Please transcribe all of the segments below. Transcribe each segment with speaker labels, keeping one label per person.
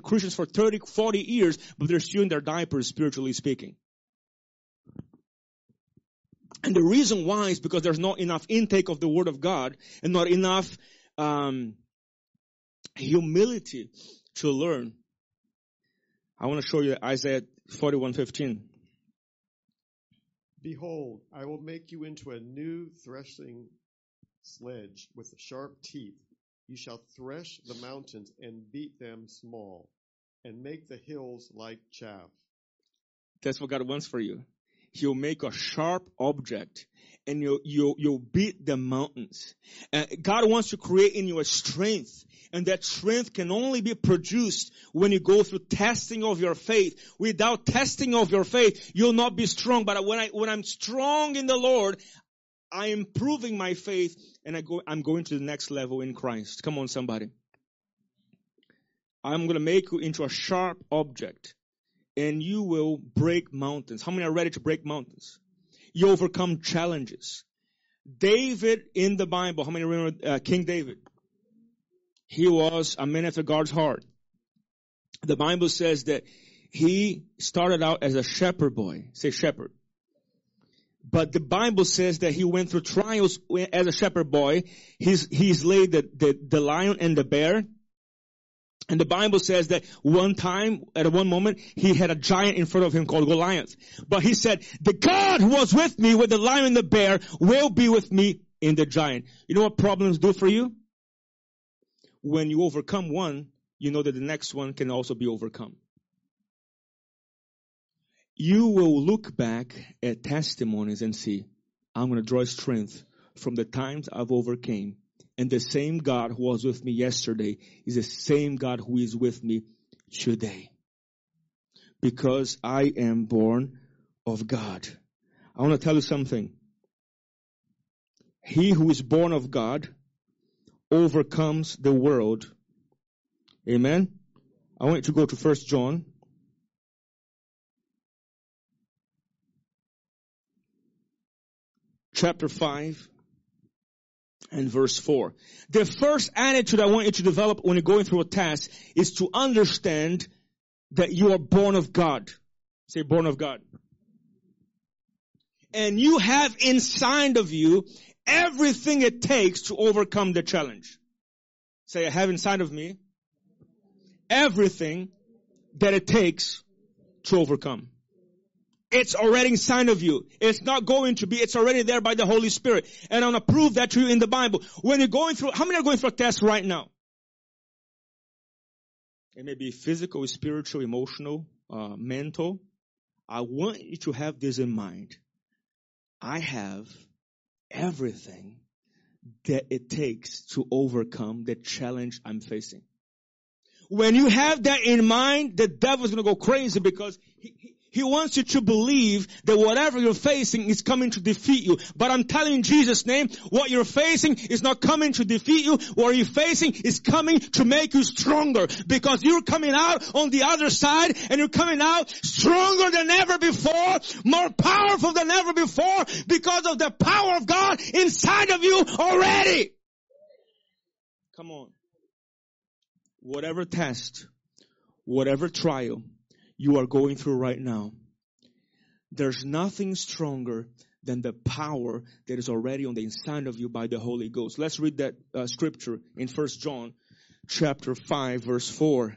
Speaker 1: Christians for 30, 40 years, but they're still in their diapers, spiritually speaking. And the reason why is because there's not enough intake of the Word of God and not enough um, humility to learn. I want to show you Isaiah 41:15.
Speaker 2: Behold, I will make you into a new threshing sledge with sharp teeth. You shall thresh the mountains and beat them small, and make the hills like chaff.
Speaker 1: That's what God wants for you. He'll make a sharp object and you'll, you'll, you'll beat the mountains. And God wants to create in you a strength and that strength can only be produced when you go through testing of your faith. Without testing of your faith, you'll not be strong. But when I, when I'm strong in the Lord, I am proving my faith and I go, I'm going to the next level in Christ. Come on, somebody. I'm going to make you into a sharp object and you will break mountains. How many are ready to break mountains? You overcome challenges. David in the Bible, how many remember uh, King David? He was a man after God's heart. The Bible says that he started out as a shepherd boy. Say shepherd. But the Bible says that he went through trials as a shepherd boy. He's, he's laid the, the, the lion and the bear. And the Bible says that one time, at one moment, he had a giant in front of him called Goliath. But he said, the God who was with me with the lion and the bear will be with me in the giant. You know what problems do for you? When you overcome one, you know that the next one can also be overcome. You will look back at testimonies and see, I'm going to draw strength from the times I've overcame and the same God who was with me yesterday is the same God who is with me today. Because I am born of God. I want to tell you something. He who is born of God overcomes the world. Amen. I want you to go to First John. Chapter 5 and verse 4. The first attitude I want you to develop when you're going through a test is to understand that you are born of God. Say born of God. And you have inside of you everything it takes to overcome the challenge. Say I have inside of me everything that it takes to overcome. It's already inside of you. It's not going to be, it's already there by the Holy Spirit. And I'm going to prove that to you in the Bible. When you're going through, how many are going through a test right now? It may be physical, spiritual, emotional, uh, mental. I want you to have this in mind. I have everything that it takes to overcome the challenge I'm facing. When you have that in mind, the devil's gonna go crazy because he, he he wants you to believe that whatever you're facing is coming to defeat you. But I'm telling you in Jesus' name, what you're facing is not coming to defeat you. What you're facing is coming to make you stronger. Because you're coming out on the other side and you're coming out stronger than ever before, more powerful than ever before because of the power of God inside of you already. Come on. Whatever test, whatever trial, you are going through right now. There's nothing stronger than the power that is already on the inside of you by the Holy Ghost. Let's read that uh, scripture in First John chapter 5 verse 4.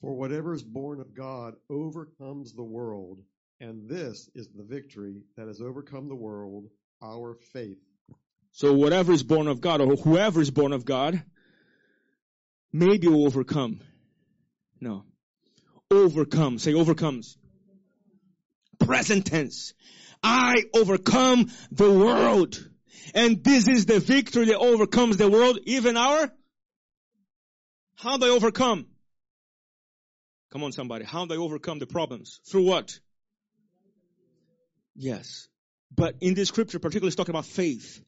Speaker 2: For whatever is born of God overcomes the world, and this is the victory that has overcome the world, our faith.
Speaker 1: So whatever is born of God, or whoever is born of God, maybe will overcome. No overcomes. Say overcomes. Present tense. I overcome the world. And this is the victory that overcomes the world, even our. How do I overcome? Come on somebody. How do I overcome the problems? Through what? Yes. But in this scripture, particularly it's talking about faith.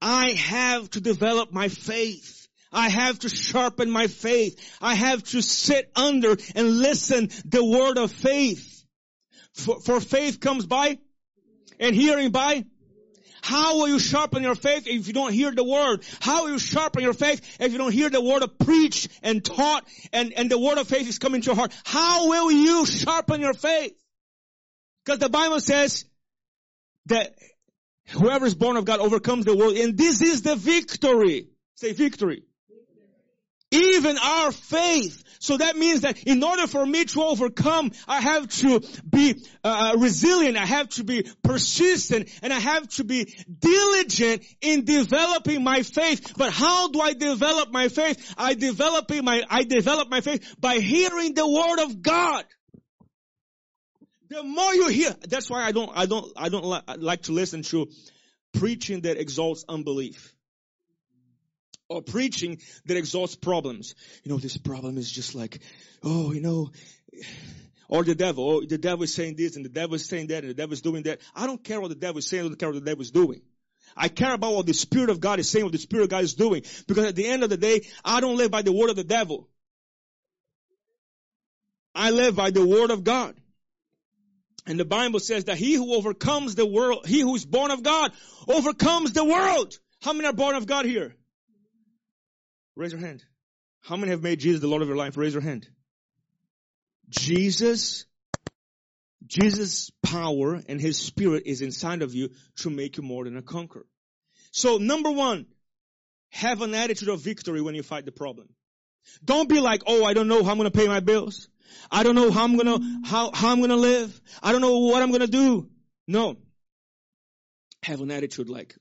Speaker 1: I have to develop my faith. I have to sharpen my faith. I have to sit under and listen the word of faith. For, for faith comes by and hearing by. How will you sharpen your faith if you don't hear the word? How will you sharpen your faith if you don't hear the word of preach and taught and, and the word of faith is coming to your heart? How will you sharpen your faith? Because the Bible says that whoever is born of God overcomes the world and this is the victory. Say victory. Even our faith. So that means that in order for me to overcome, I have to be uh, uh, resilient, I have to be persistent, and I have to be diligent in developing my faith. But how do I develop my faith? I develop my, I develop my faith by hearing the word of God. The more you hear, that's why I don't, I don't, I don't li- like to listen to preaching that exalts unbelief or preaching that exhausts problems. You know, this problem is just like, oh, you know, or the devil, oh, the devil is saying this and the devil is saying that and the devil is doing that. I don't care what the devil is saying, I don't care what the devil is doing. I care about what the Spirit of God is saying, what the Spirit of God is doing. Because at the end of the day, I don't live by the word of the devil. I live by the word of God. And the Bible says that he who overcomes the world, he who is born of God, overcomes the world. How many are born of God here? Raise your hand. How many have made Jesus the Lord of your life? Raise your hand. Jesus, Jesus' power and His Spirit is inside of you to make you more than a conqueror. So number one, have an attitude of victory when you fight the problem. Don't be like, oh, I don't know how I'm gonna pay my bills. I don't know how I'm gonna, how, how I'm gonna live. I don't know what I'm gonna do. No. Have an attitude like,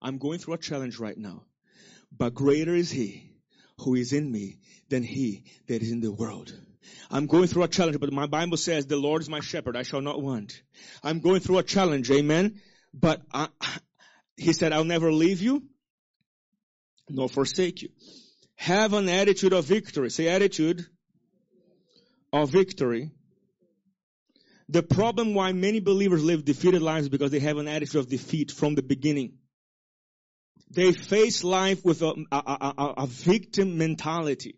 Speaker 1: I'm going through a challenge right now. But greater is he who is in me than he that is in the world. I'm going through a challenge, but my Bible says the Lord is my shepherd. I shall not want. I'm going through a challenge. Amen. But I, he said, I'll never leave you nor forsake you. Have an attitude of victory. Say attitude of victory. The problem why many believers live defeated lives because they have an attitude of defeat from the beginning. They face life with a, a, a, a victim mentality.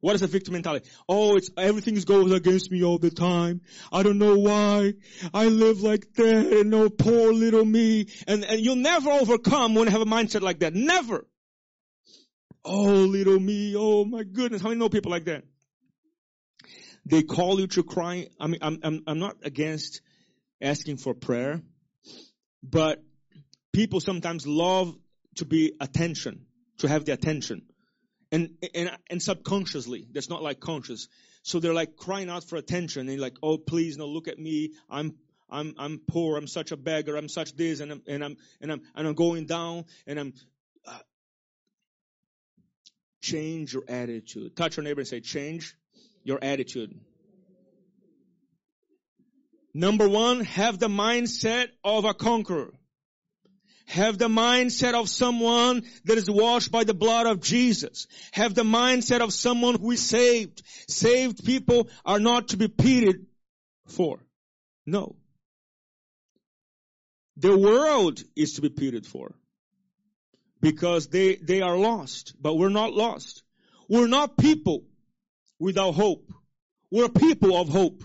Speaker 1: What is a victim mentality? Oh, it's everything goes against me all the time. I don't know why. I live like that and no poor little me. And, and you'll never overcome when you have a mindset like that. Never. Oh, little me. Oh my goodness. How many know people like that? They call you to cry. I mean, I'm, I'm, I'm not against asking for prayer, but people sometimes love to be attention, to have the attention. And, and, and subconsciously, that's not like conscious. So they're like crying out for attention. They're like, oh, please, no, look at me. I'm, I'm, I'm poor. I'm such a beggar. I'm such this and I'm, and I'm, and I'm, and I'm going down and I'm, uh, change your attitude. Touch your neighbor and say, change your attitude. Number one, have the mindset of a conqueror. Have the mindset of someone that is washed by the blood of Jesus. Have the mindset of someone who is saved. Saved people are not to be pitied for. No. The world is to be pitied for. Because they, they are lost. But we're not lost. We're not people without hope. We're people of hope.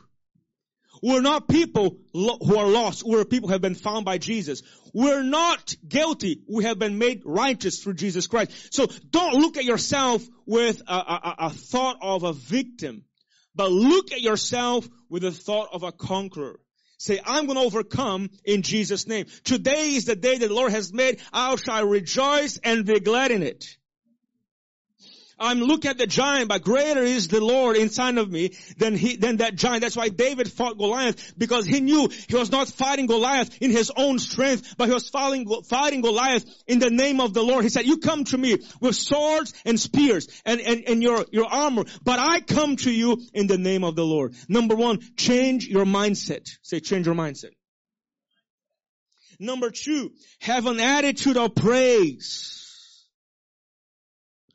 Speaker 1: We're not people who are lost. We're people who have been found by Jesus. We're not guilty. We have been made righteous through Jesus Christ. So don't look at yourself with a, a, a thought of a victim, but look at yourself with the thought of a conqueror. Say, I'm going to overcome in Jesus' name. Today is the day that the Lord has made. I shall rejoice and be glad in it. I'm looking at the giant, but greater is the Lord inside of me than he, than that giant. That's why David fought Goliath because he knew he was not fighting Goliath in his own strength, but he was fighting, fighting Goliath in the name of the Lord. He said, you come to me with swords and spears and, and, and your, your armor, but I come to you in the name of the Lord. Number one, change your mindset. Say change your mindset. Number two, have an attitude of praise.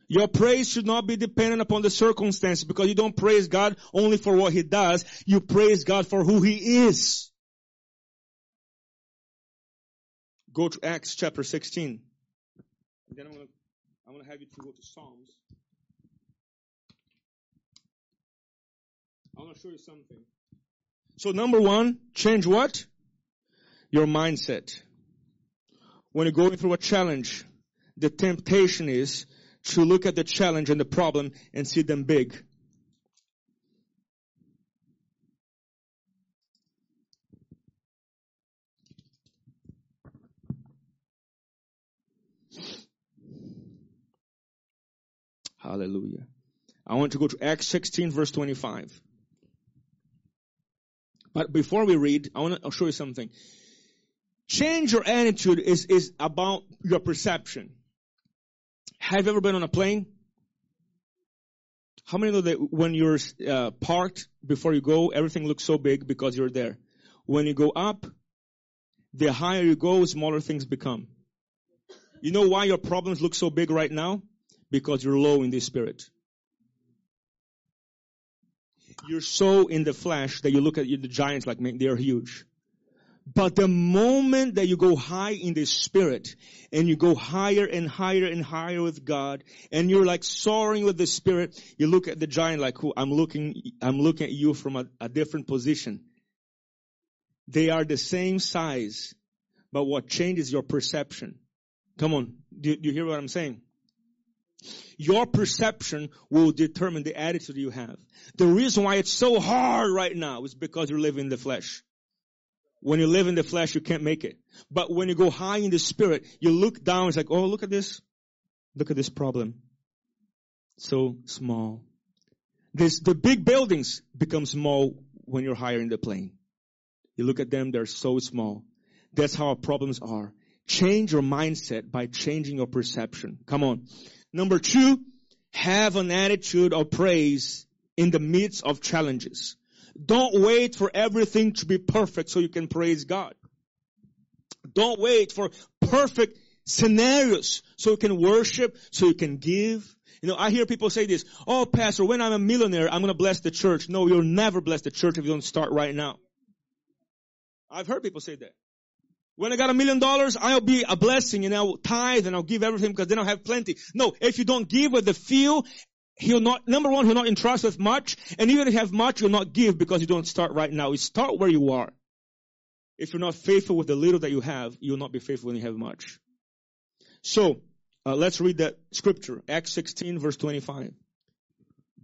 Speaker 1: Your praise should not be dependent upon the circumstances because you don't praise God only for what He does. You praise God for who He is. Go to Acts chapter 16. And then I'm going to, I'm going to have you to go to Psalms. I want to show you something. So number one, change what? Your mindset. when you're going through a challenge, the temptation is to look at the challenge and the problem and see them big. Hallelujah. I want to go to Acts 16 verse 25. But before we read, I want to show you something. Change your attitude is, is about your perception. Have you ever been on a plane? How many know that when you're uh, parked before you go, everything looks so big because you're there? When you go up, the higher you go, smaller things become. You know why your problems look so big right now? Because you're low in the spirit. You're so in the flesh that you look at the giants like, man, they're huge. But the moment that you go high in the spirit and you go higher and higher and higher with God and you're like soaring with the spirit, you look at the giant like, who I'm looking, I'm looking at you from a, a different position. They are the same size, but what changes your perception? Come on. Do, do you hear what I'm saying? Your perception will determine the attitude you have. The reason why it's so hard right now is because you live in the flesh. When you live in the flesh, you can't make it. But when you go high in the spirit, you look down, it's like, oh, look at this. Look at this problem. So small. This, the big buildings become small when you're higher in the plane. You look at them, they're so small. That's how our problems are. Change your mindset by changing your perception. Come on. Number two, have an attitude of praise in the midst of challenges. Don't wait for everything to be perfect so you can praise God. Don't wait for perfect scenarios so you can worship, so you can give. You know, I hear people say this, oh pastor, when I'm a millionaire, I'm gonna bless the church. No, you'll never bless the church if you don't start right now. I've heard people say that. When I got a million dollars, I'll be a blessing and I'll tithe and I'll give everything because then I'll have plenty. No, if you don't give with the feel he'll not, number one, he'll not entrust with much, and even if you have much, you'll not give because you don't start right now. You start where you are. If you're not faithful with the little that you have, you'll not be faithful when you have much. So, uh, let's read that scripture, Acts 16 verse 25.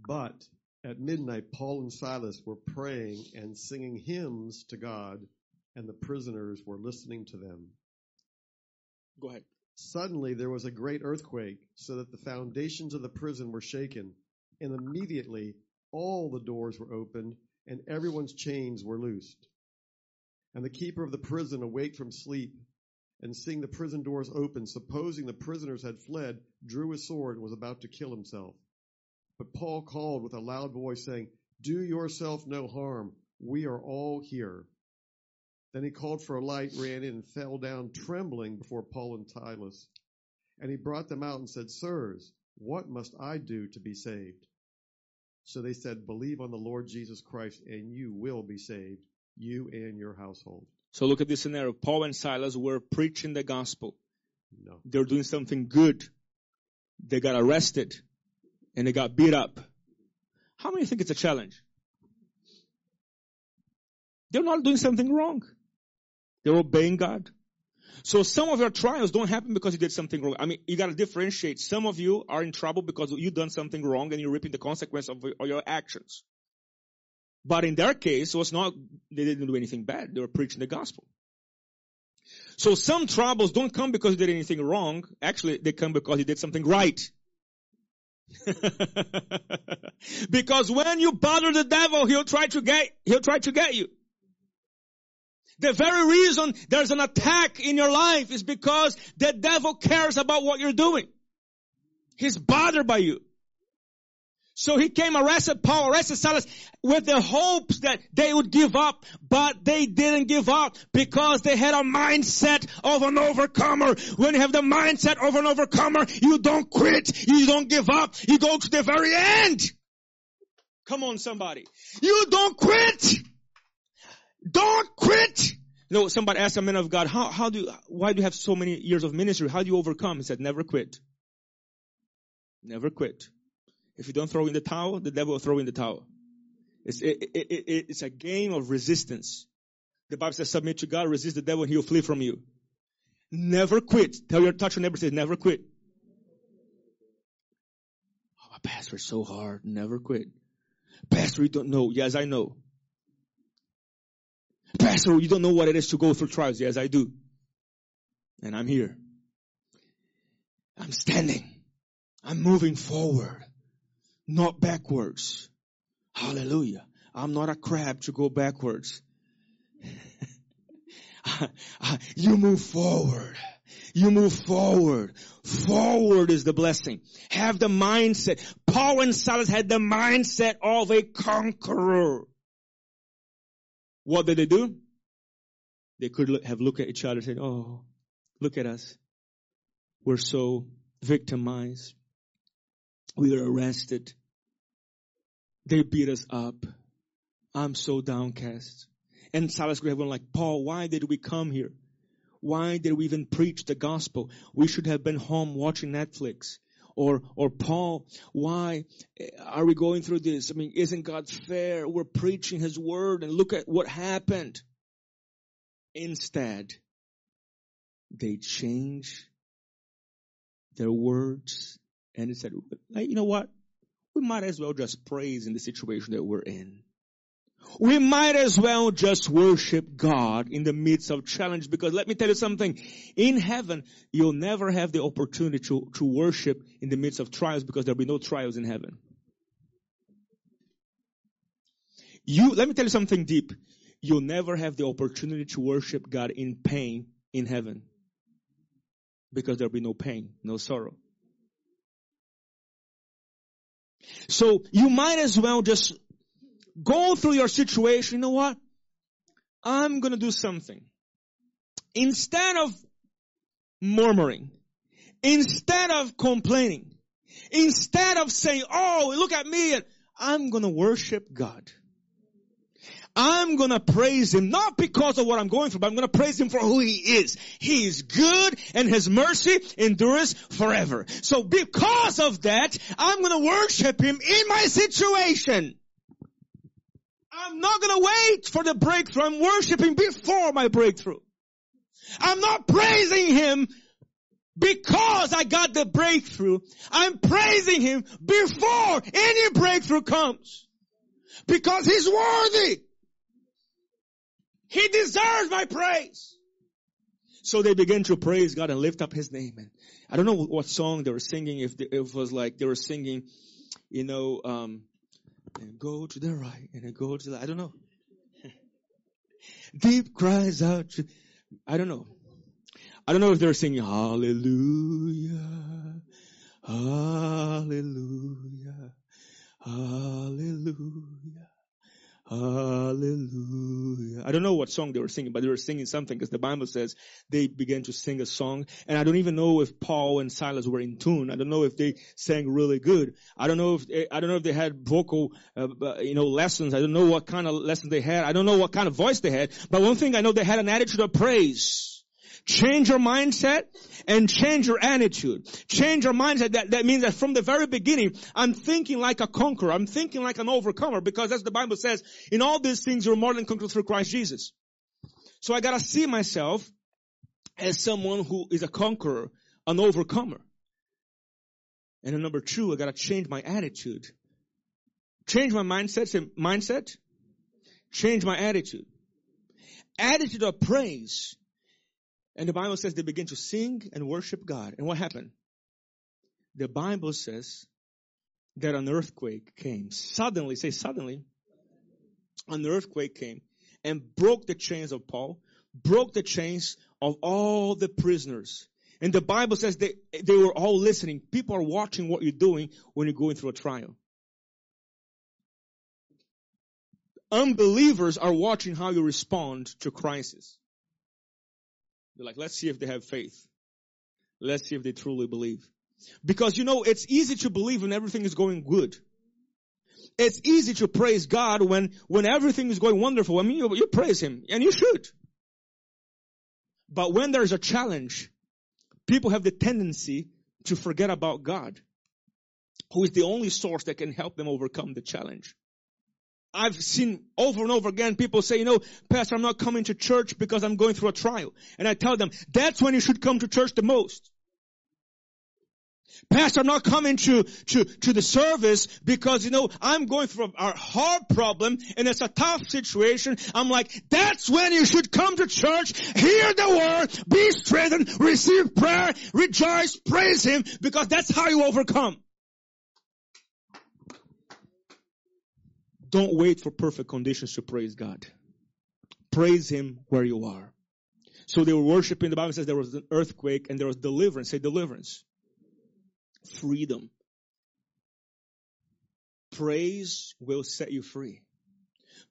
Speaker 2: But at midnight, Paul and Silas were praying and singing hymns to God, and the prisoners were listening to them.
Speaker 1: Go ahead.
Speaker 2: Suddenly there was a great earthquake, so that the foundations of the prison were shaken, and immediately all the doors were opened, and everyone's chains were loosed. And the keeper of the prison awaked from sleep, and seeing the prison doors open, supposing the prisoners had fled, drew his sword and was about to kill himself. But Paul called with a loud voice, saying, Do yourself no harm. We are all here. Then he called for a light, ran in, and fell down trembling before Paul and Silas. And he brought them out and said, Sirs, what must I do to be saved? So they said, Believe on the Lord Jesus Christ, and you will be saved, you and your household.
Speaker 1: So look at this scenario. Paul and Silas were preaching the gospel.
Speaker 2: No.
Speaker 1: They're doing something good. They got arrested and they got beat up. How many think it's a challenge? They're not doing something wrong. They're obeying God. So some of your trials don't happen because you did something wrong. I mean, you gotta differentiate. Some of you are in trouble because you've done something wrong and you're reaping the consequence of your actions. But in their case, it was not, they didn't do anything bad. They were preaching the gospel. So some troubles don't come because you did anything wrong. Actually, they come because you did something right. because when you bother the devil, he'll try to get, he'll try to get you. The very reason there's an attack in your life is because the devil cares about what you're doing. He's bothered by you. So he came, arrested Paul, arrested Silas with the hopes that they would give up, but they didn't give up because they had a mindset of an overcomer. When you have the mindset of an overcomer, you don't quit, you don't give up, you go to the very end. Come on somebody. You don't quit! Don't quit! You know, somebody asked a man of God, how, how do you, why do you have so many years of ministry? How do you overcome? He said, never quit. Never quit. If you don't throw in the towel, the devil will throw in the towel. It's, it, it, it, it's a game of resistance. The Bible says, submit to God, resist the devil, and he will flee from you. Never quit. Tell your touch your neighbor, say never quit. Oh, my pastor is so hard. Never quit. Pastor, you don't know. Yes, I know. Pastor, you don't know what it is to go through trials. Yes, I do. And I'm here. I'm standing. I'm moving forward, not backwards. Hallelujah. I'm not a crab to go backwards. you move forward. You move forward. Forward is the blessing. Have the mindset. Paul and Silas had the mindset of a conqueror. What did they do? They could have looked at each other and said, Oh, look at us. We're so victimized. We were arrested. They beat us up. I'm so downcast. And Silas could have gone like, Paul, why did we come here? Why did we even preach the gospel? We should have been home watching Netflix. Or, or Paul, why are we going through this? I mean, isn't God fair? We're preaching His word and look at what happened. Instead, they change their words and they said, you know what? We might as well just praise in the situation that we're in. We might as well just worship God in the midst of challenge because let me tell you something. In heaven, you'll never have the opportunity to, to worship in the midst of trials because there'll be no trials in heaven. You, let me tell you something deep. You'll never have the opportunity to worship God in pain in heaven because there'll be no pain, no sorrow. So you might as well just go through your situation. You know what? I'm gonna do something. Instead of murmuring, instead of complaining, instead of saying, oh, look at me, I'm gonna worship God. I'm gonna praise Him, not because of what I'm going through, but I'm gonna praise Him for who He is. He is good and His mercy endures forever. So because of that, I'm gonna worship Him in my situation. I'm not gonna wait for the breakthrough. I'm worshiping before my breakthrough. I'm not praising Him because I got the breakthrough. I'm praising Him before any breakthrough comes. Because He's worthy. He deserves my praise. So they began to praise God and lift up His name. And I don't know what song they were singing. If, if it was like they were singing, you know, um, and go to the right and go to the, I don't know. Deep cries out. I don't know. I don't know if they're singing Hallelujah, Hallelujah, Hallelujah. Hallelujah. I don't know what song they were singing, but they were singing something because the Bible says they began to sing a song. And I don't even know if Paul and Silas were in tune. I don't know if they sang really good. I don't know if, they, I don't know if they had vocal, uh, you know, lessons. I don't know what kind of lessons they had. I don't know what kind of voice they had. But one thing I know, they had an attitude of praise. Change your mindset and change your attitude. Change your mindset. That, that means that from the very beginning, I'm thinking like a conqueror. I'm thinking like an overcomer because as the Bible says, in all these things you're more than conquerors through Christ Jesus. So I gotta see myself as someone who is a conqueror, an overcomer. And then number two, I gotta change my attitude. Change my mindset, mindset. Change my attitude. Attitude of praise and the Bible says they begin to sing and worship God. And what happened? The Bible says that an earthquake came. Suddenly, say suddenly, an earthquake came and broke the chains of Paul, broke the chains of all the prisoners. And the Bible says they, they were all listening. People are watching what you're doing when you're going through a trial. Unbelievers are watching how you respond to crisis. They're like, let's see if they have faith. Let's see if they truly believe. Because you know, it's easy to believe when everything is going good. It's easy to praise God when, when everything is going wonderful. I mean, you, you praise Him, and you should. But when there's a challenge, people have the tendency to forget about God, who is the only source that can help them overcome the challenge. I've seen over and over again people say, you know, Pastor, I'm not coming to church because I'm going through a trial. And I tell them, that's when you should come to church the most. Pastor, I'm not coming to, to, to the service because, you know, I'm going through a hard problem and it's a tough situation. I'm like, that's when you should come to church, hear the word, be strengthened, receive prayer, rejoice, praise Him because that's how you overcome. Don't wait for perfect conditions to praise God. Praise Him where you are. So they were worshiping, the Bible says there was an earthquake and there was deliverance. Say deliverance freedom. Praise will set you free.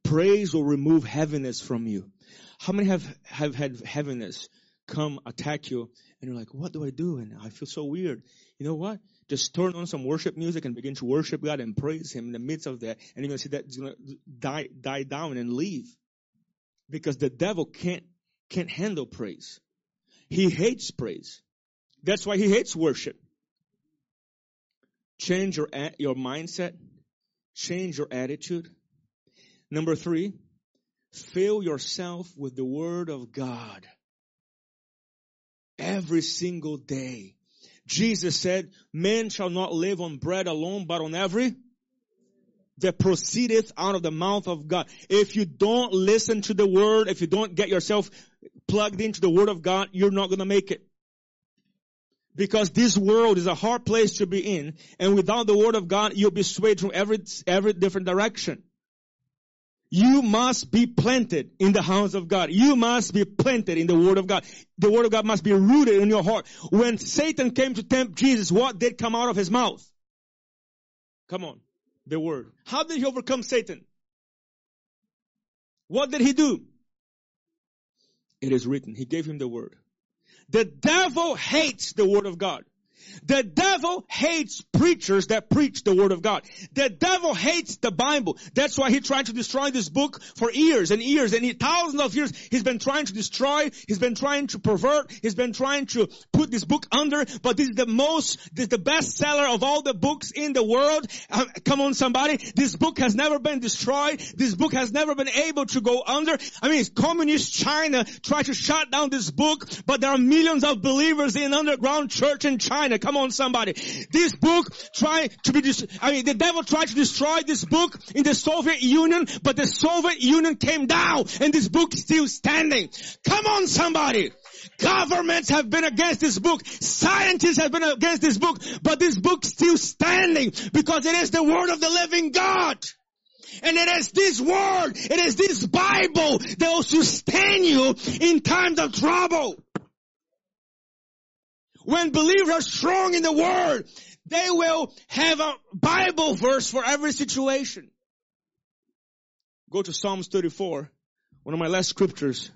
Speaker 1: Praise will remove heaviness from you. How many have, have had heaviness come attack you and you're like, what do I do? And I feel so weird. You know what? Just turn on some worship music and begin to worship God and praise Him in the midst of that. And you're going to see that it's going to die, die down and leave. Because the devil can't, can't handle praise. He hates praise. That's why he hates worship. Change your, your mindset. Change your attitude. Number three, fill yourself with the Word of God. Every single day. Jesus said, man shall not live on bread alone, but on every that proceedeth out of the mouth of God. If you don't listen to the Word, if you don't get yourself plugged into the Word of God, you're not gonna make it. Because this world is a hard place to be in, and without the word of God, you'll be swayed from every, every different direction. You must be planted in the house of God. You must be planted in the word of God. The word of God must be rooted in your heart. When Satan came to tempt Jesus, what did come out of his mouth? Come on. The word. How did he overcome Satan? What did he do? It is written. He gave him the word. The devil hates the word of God. The devil hates preachers that preach the word of God. The devil hates the Bible. That's why he tried to destroy this book for years and years and thousands of years. He's been trying to destroy. He's been trying to pervert. He's been trying to put this book under. But this is the most, this is the best seller of all the books in the world. Um, come on somebody. This book has never been destroyed. This book has never been able to go under. I mean, communist China tried to shut down this book, but there are millions of believers in underground church in China. Come on somebody. This book tried to be, I mean, the devil tried to destroy this book in the Soviet Union, but the Soviet Union came down and this book is still standing. Come on somebody. Governments have been against this book. Scientists have been against this book, but this book still standing because it is the word of the living God. And it is this word, it is this Bible that will sustain you in times of trouble. When believers are strong in the word, they will have a Bible verse for every situation. Go to Psalms 34, one of my last scriptures.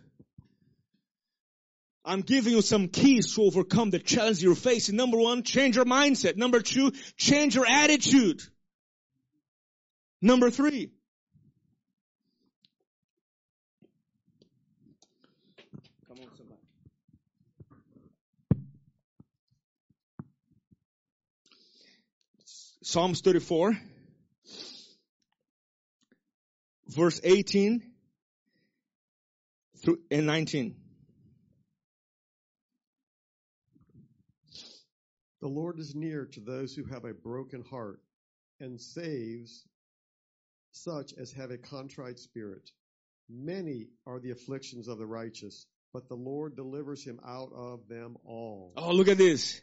Speaker 1: I'm giving you some keys to overcome the challenge you're facing. Number one, change your mindset. Number two, change your attitude. Number three, Psalms 34, verse 18 through and 19.
Speaker 2: The Lord is near to those who have a broken heart and saves such as have a contrite spirit. Many are the afflictions of the righteous, but the Lord delivers him out of them all.
Speaker 1: Oh, look at this.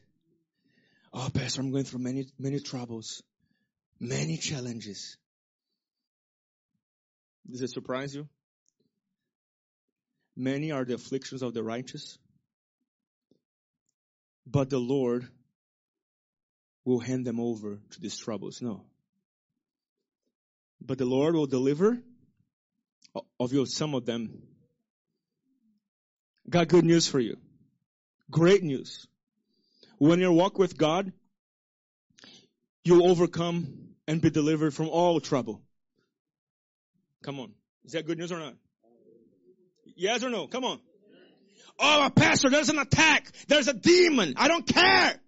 Speaker 1: Oh, Pastor, I'm going through many, many troubles, many challenges. Does it surprise you? Many are the afflictions of the righteous, but the Lord will hand them over to these troubles. No. But the Lord will deliver of you some of them. Got good news for you. Great news. When you walk with God, you'll overcome and be delivered from all trouble. Come on. Is that good news or not? Yes or no? Come on. Oh, pastor, there's an attack. There's a demon. I don't care.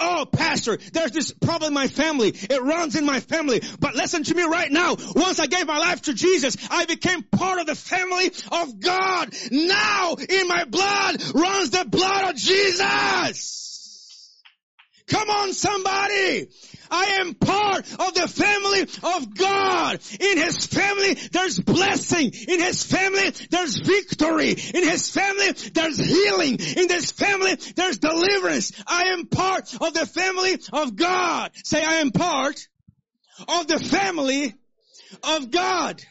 Speaker 1: Oh, pastor, there's this problem in my family. It runs in my family. But listen to me right now. Once I gave my life to Jesus, I became part of the family of God. Now in my blood runs the blood of Jesus. Come on somebody! I am part of the family of God. In His family, there's blessing. In His family, there's victory. In His family, there's healing. In His family, there's deliverance. I am part of the family of God. Say, I am part of the family of God.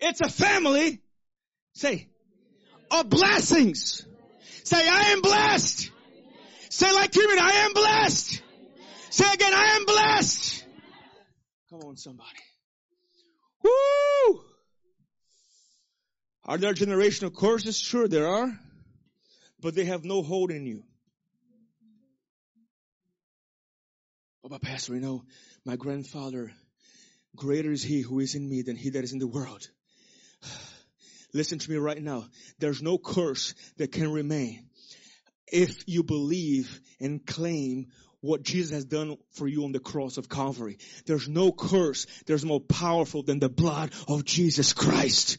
Speaker 1: It's a family, say, of blessings. Say, I am blessed. Say like Truman, I am blessed. Say again, I am blessed. Come on, somebody. Woo! Are there generational curses? Sure there are. But they have no hold in you. Oh, but Pastor, you know, my grandfather, greater is he who is in me than he that is in the world. Listen to me right now. There's no curse that can remain if you believe and claim what Jesus has done for you on the cross of Calvary. There's no curse there's more powerful than the blood of Jesus Christ.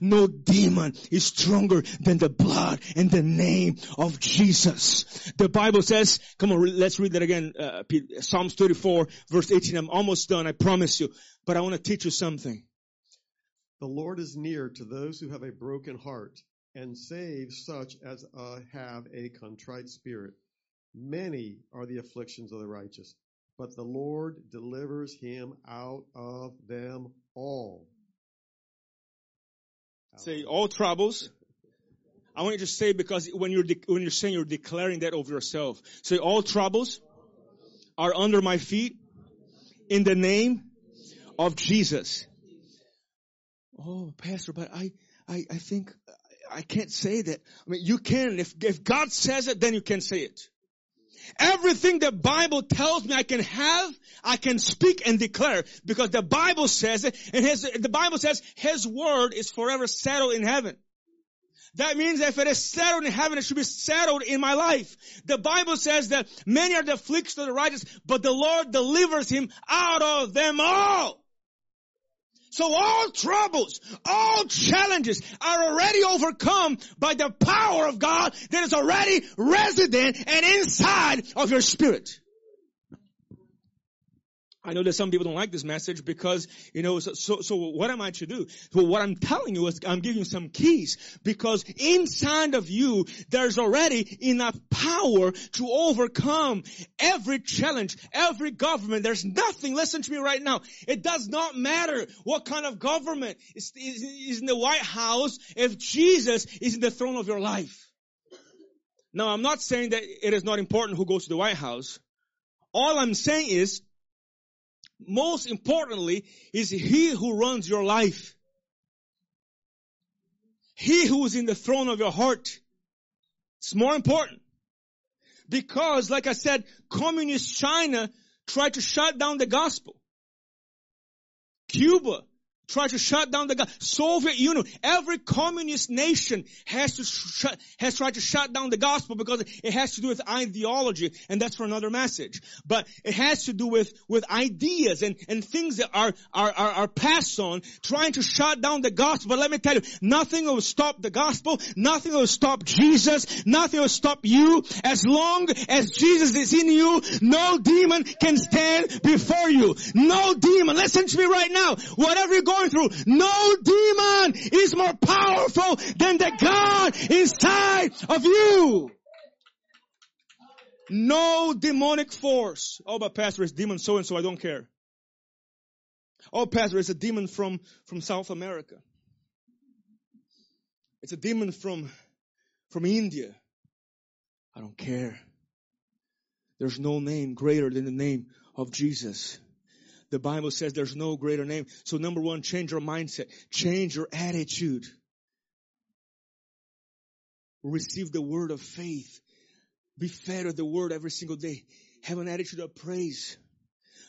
Speaker 1: No demon is stronger than the blood and the name of Jesus. The Bible says, come on, let's read that again. Uh, Psalms 34 verse 18. I'm almost done. I promise you. But I want to teach you something.
Speaker 2: The Lord is near to those who have a broken heart and save such as uh, have a contrite spirit. Many are the afflictions of the righteous, but the Lord delivers him out of them all.
Speaker 1: Say all troubles. I want you to say because when you're de- when you're saying you're declaring that over yourself. Say all troubles are under my feet in the name of Jesus. Oh, pastor, but I I I think I can't say that. I mean, you can. If, if God says it, then you can say it. Everything the Bible tells me I can have, I can speak and declare because the Bible says it and his, the Bible says His word is forever settled in heaven. That means if it is settled in heaven, it should be settled in my life. The Bible says that many are the afflictions of the righteous, but the Lord delivers him out of them all. So all troubles, all challenges are already overcome by the power of God that is already resident and inside of your spirit. I know that some people don't like this message because, you know, so, so, so, what am I to do? Well, what I'm telling you is I'm giving you some keys because inside of you, there's already enough power to overcome every challenge, every government. There's nothing, listen to me right now. It does not matter what kind of government is, is, is in the White House if Jesus is in the throne of your life. Now, I'm not saying that it is not important who goes to the White House. All I'm saying is most importantly is he who runs your life. He who is in the throne of your heart. It's more important. Because, like I said, communist China tried to shut down the gospel. Cuba try to shut down the Soviet Union. Every communist nation has to has tried to shut down the gospel because it has to do with ideology, and that's for another message. But it has to do with with ideas and and things that are are are, are passed on, trying to shut down the gospel. But let me tell you, nothing will stop the gospel. Nothing will stop Jesus. Nothing will stop you. As long as Jesus is in you, no demon can stand before you. No demon. Listen to me right now. Whatever you're going through. No demon is more powerful than the God inside of you. No demonic force. Oh, but pastor, it's demon so and so, I don't care. Oh, pastor, it's a demon from, from South America. It's a demon from, from India. I don't care. There's no name greater than the name of Jesus. The Bible says there's no greater name. So number one, change your mindset. Change your attitude. Receive the word of faith. Be fed with the word every single day. Have an attitude of praise.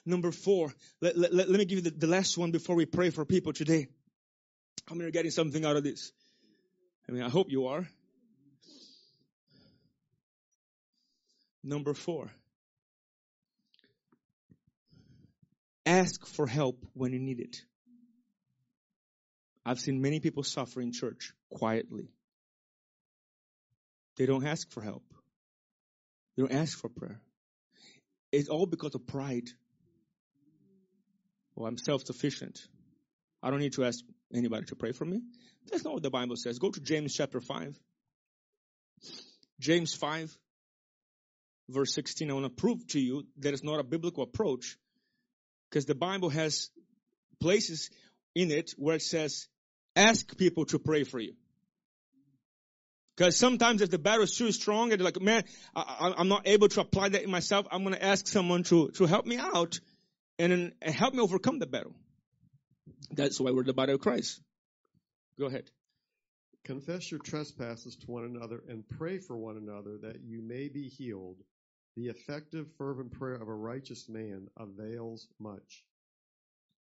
Speaker 1: Number four, let, let, let me give you the, the last one before we pray for people today. How many are getting something out of this? I mean, I hope you are. Number four, Ask for help when you need it. I've seen many people suffer in church quietly. They don't ask for help. They don't ask for prayer. It's all because of pride. Well, I'm self-sufficient. I don't need to ask anybody to pray for me. That's not what the Bible says. Go to James chapter 5. James 5, verse 16. I want to prove to you that it's not a biblical approach because the Bible has places in it where it says, ask people to pray for you. Because sometimes if the battle is too strong and like, man, I, am not able to apply that in myself, I'm going to ask someone to, to help me out and, and help me overcome the battle. That's why we're the body of Christ. Go ahead.
Speaker 2: Confess your trespasses to one another and pray for one another that you may be healed. The effective, fervent prayer of a righteous man avails much.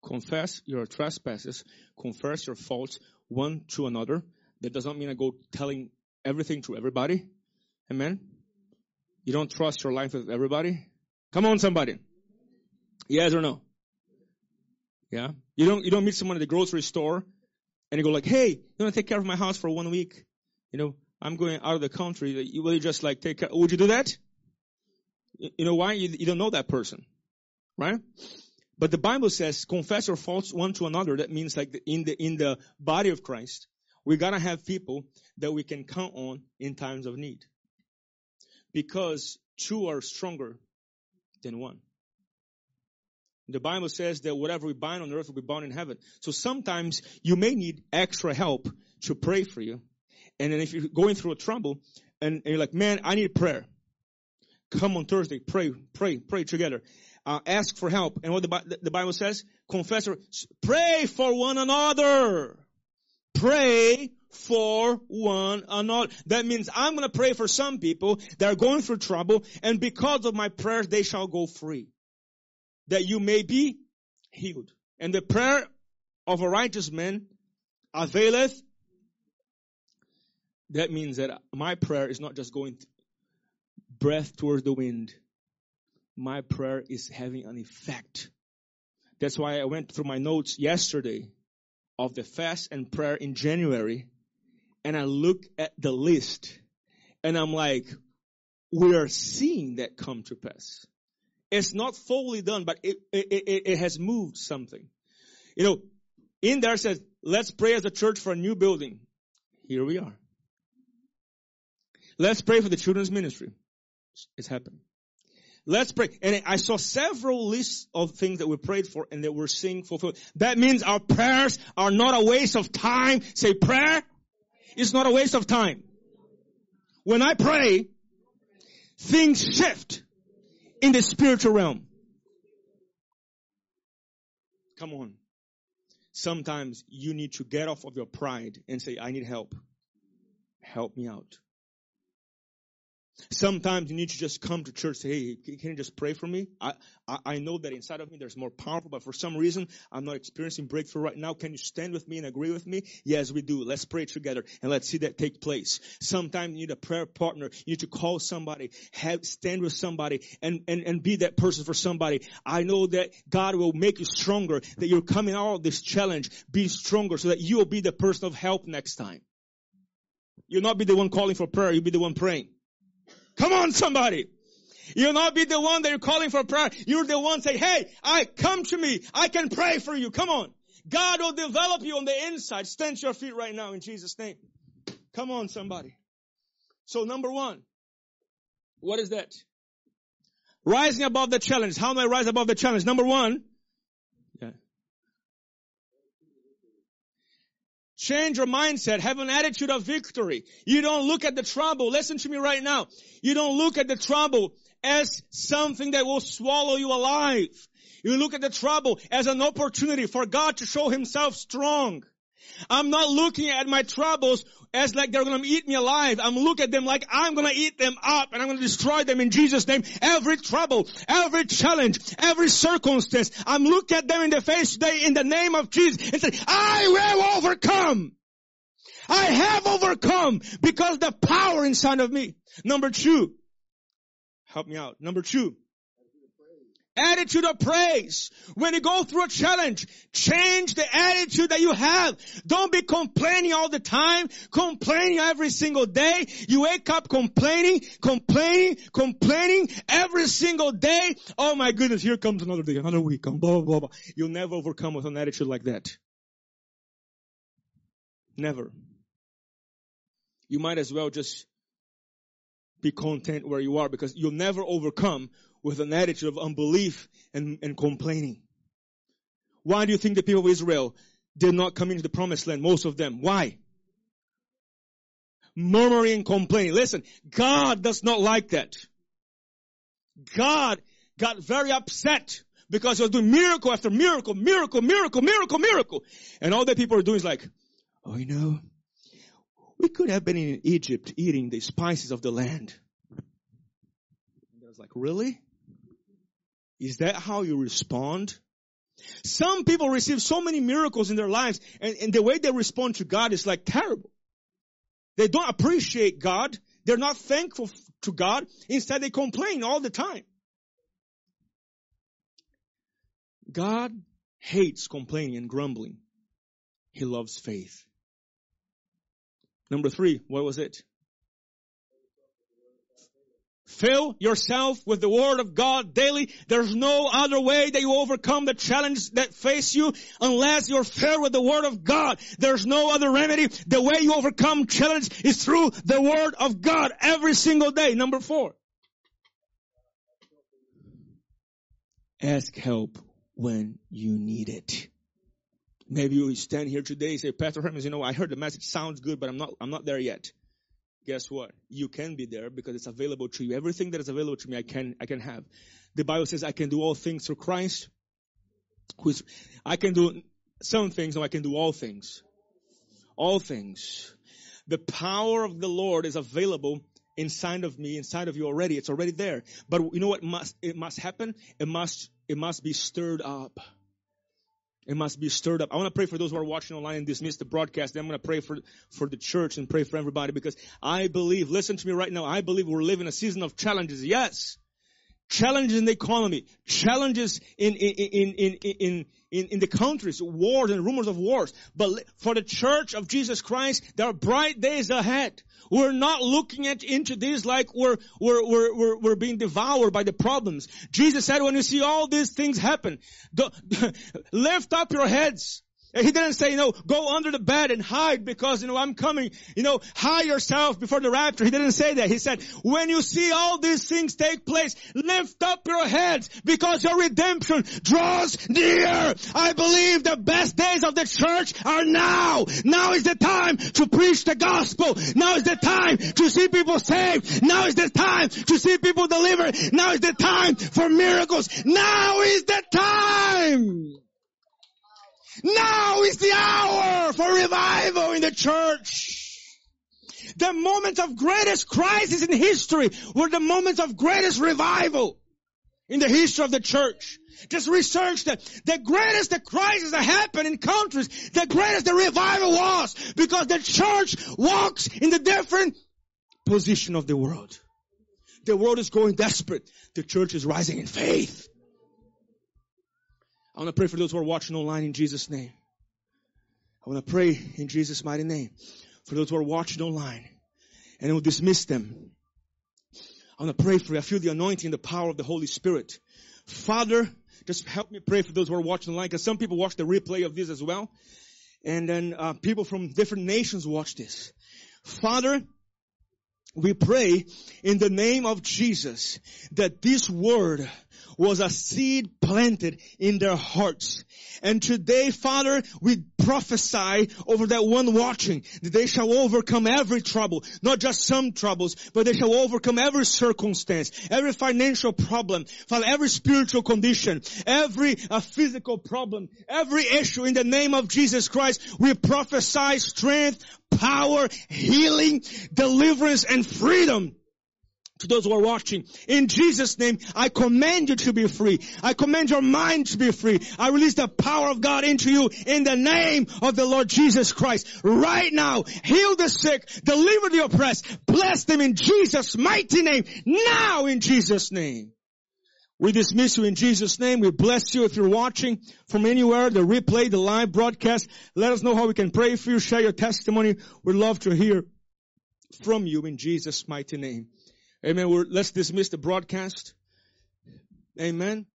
Speaker 1: Confess your trespasses, confess your faults one to another. That does not mean I go telling everything to everybody. Amen. You don't trust your life with everybody. Come on, somebody. Yes or no? Yeah. You don't, you don't meet someone at the grocery store and you go like, hey, you want to take care of my house for one week? You know, I'm going out of the country. Will You just like take care. Would you do that? You know why? You, don't know that person. Right? But the Bible says, confess your faults one to another. That means like in the, in the body of Christ, we gotta have people that we can count on in times of need. Because two are stronger than one. The Bible says that whatever we bind on earth will be bound in heaven. So sometimes you may need extra help to pray for you. And then if you're going through a trouble and, and you're like, man, I need prayer. Come on Thursday, pray, pray, pray together. Uh, ask for help. And what the, the Bible says, Confessors. pray for one another. Pray for one another. That means I'm going to pray for some people that are going through trouble and because of my prayers they shall go free. That you may be healed. And the prayer of a righteous man availeth. That means that my prayer is not just going breath towards the wind. My prayer is having an effect. That's why I went through my notes yesterday of the fast and prayer in January and I look at the list and I'm like, we are seeing that come to pass. It's not fully done, but it, it, it, it has moved something. You know, in there says, let's pray as a church for a new building. Here we are. Let's pray for the children's ministry. It's happened. Let's pray. And I saw several lists of things that we prayed for and that we're seeing fulfilled. That means our prayers are not a waste of time. Say prayer is not a waste of time. When I pray, things shift in the spiritual realm. Come on. Sometimes you need to get off of your pride and say, I need help. Help me out. Sometimes you need to just come to church. Say, hey, can you just pray for me? I, I, I know that inside of me there's more powerful, but for some reason I'm not experiencing breakthrough right now. Can you stand with me and agree with me? Yes, we do. Let's pray together and let's see that take place. Sometimes you need a prayer partner. You need to call somebody, have stand with somebody, and and and be that person for somebody. I know that God will make you stronger. That you're coming out of this challenge, be stronger, so that you will be the person of help next time. You'll not be the one calling for prayer. You'll be the one praying. Come on, somebody. You'll not be the one that you're calling for prayer. You're the one say, hey, I come to me. I can pray for you. Come on. God will develop you on the inside. Stand to your feet right now in Jesus' name. Come on, somebody. So number one, what is that? Rising above the challenge. How do I rise above the challenge? Number one, Change your mindset. Have an attitude of victory. You don't look at the trouble. Listen to me right now. You don't look at the trouble as something that will swallow you alive. You look at the trouble as an opportunity for God to show himself strong. I'm not looking at my troubles as like they're gonna eat me alive. I'm looking at them like I'm gonna eat them up and I'm gonna destroy them in Jesus' name. Every trouble, every challenge, every circumstance, I'm looking at them in the face today in the name of Jesus and say, I will overcome. I have overcome because the power inside of me. Number two, help me out. Number two, Attitude of praise. When you go through a challenge, change the attitude that you have. Don't be complaining all the time, complaining every single day. You wake up complaining, complaining, complaining every single day. Oh my goodness, here comes another day, another week, blah, blah, blah, blah. You'll never overcome with an attitude like that. Never. You might as well just be content where you are because you'll never overcome with an attitude of unbelief and, and complaining. Why do you think the people of Israel did not come into the promised land? Most of them. Why? Murmuring and complaining. Listen, God does not like that. God got very upset because he was doing miracle after miracle, miracle, miracle, miracle, miracle. And all the people are doing is like, oh, you know, we could have been in Egypt eating the spices of the land. And I was like, really? Is that how you respond? Some people receive so many miracles in their lives and, and the way they respond to God is like terrible. They don't appreciate God. They're not thankful to God. Instead, they complain all the time. God hates complaining and grumbling. He loves faith. Number three, what was it? Fill yourself with the Word of God daily. There's no other way that you overcome the challenge that face you unless you're filled with the Word of God. There's no other remedy. The way you overcome challenge is through the Word of God every single day. Number four. Ask help when you need it. Maybe you stand here today and say, Pastor Hermes, you know, I heard the message sounds good, but I'm not, I'm not there yet guess what? You can be there because it's available to you. Everything that is available to me, I can, I can have. The Bible says I can do all things through Christ. Who's, I can do some things, no, I can do all things. All things. The power of the Lord is available inside of me, inside of you already. It's already there. But you know what must, it must happen? It must, it must be stirred up. It must be stirred up. I want to pray for those who are watching online and dismiss the broadcast. Then I'm going to pray for, for the church and pray for everybody because I believe, listen to me right now, I believe we're living a season of challenges. Yes. Challenges in the economy, challenges in, in, in, in, in, in, the countries, wars and rumors of wars. But for the church of Jesus Christ, there are bright days ahead. We're not looking at into this like we're, we're, we're, we're, we're being devoured by the problems. Jesus said when you see all these things happen, lift up your heads he didn't say, you know, go under the bed and hide because, you know, I'm coming, you know, hide yourself before the rapture. He didn't say that. He said, when you see all these things take place, lift up your heads because your redemption draws near. I believe the best days of the church are now. Now is the time to preach the gospel. Now is the time to see people saved. Now is the time to see people delivered. Now is the time for miracles. Now is the time. Now is the hour for revival in the church. The moments of greatest crisis in history were the moments of greatest revival in the history of the church. Just research that. The greatest the crisis that happened in countries, the greatest the revival was because the church walks in the different position of the world. The world is going desperate. The church is rising in faith. I want to pray for those who are watching online in Jesus' name. I want to pray in Jesus' mighty name for those who are watching online and I will dismiss them. I want to pray for you. I feel the anointing and the power of the Holy Spirit. Father, just help me pray for those who are watching online because some people watch the replay of this as well. And then uh, people from different nations watch this. Father, we pray in the name of Jesus that this word was a seed planted in their hearts. And today, Father, we prophesy over that one watching that they shall overcome every trouble, not just some troubles, but they shall overcome every circumstance, every financial problem, every spiritual condition, every uh, physical problem, every issue in the name of Jesus Christ. We prophesy strength, power, healing, deliverance, and freedom to those who are watching. In Jesus' name, I command you to be free. I command your mind to be free. I release the power of God into you in the name of the Lord Jesus Christ. Right now, heal the sick, deliver the oppressed, bless them in Jesus' mighty name, now in Jesus' name. We dismiss you in Jesus' name. We bless you if you're watching from anywhere, the replay, the live broadcast. Let us know how we can pray for you. Share your testimony. We'd love to hear from you in Jesus' mighty name. Amen. We're, let's dismiss the broadcast. Amen.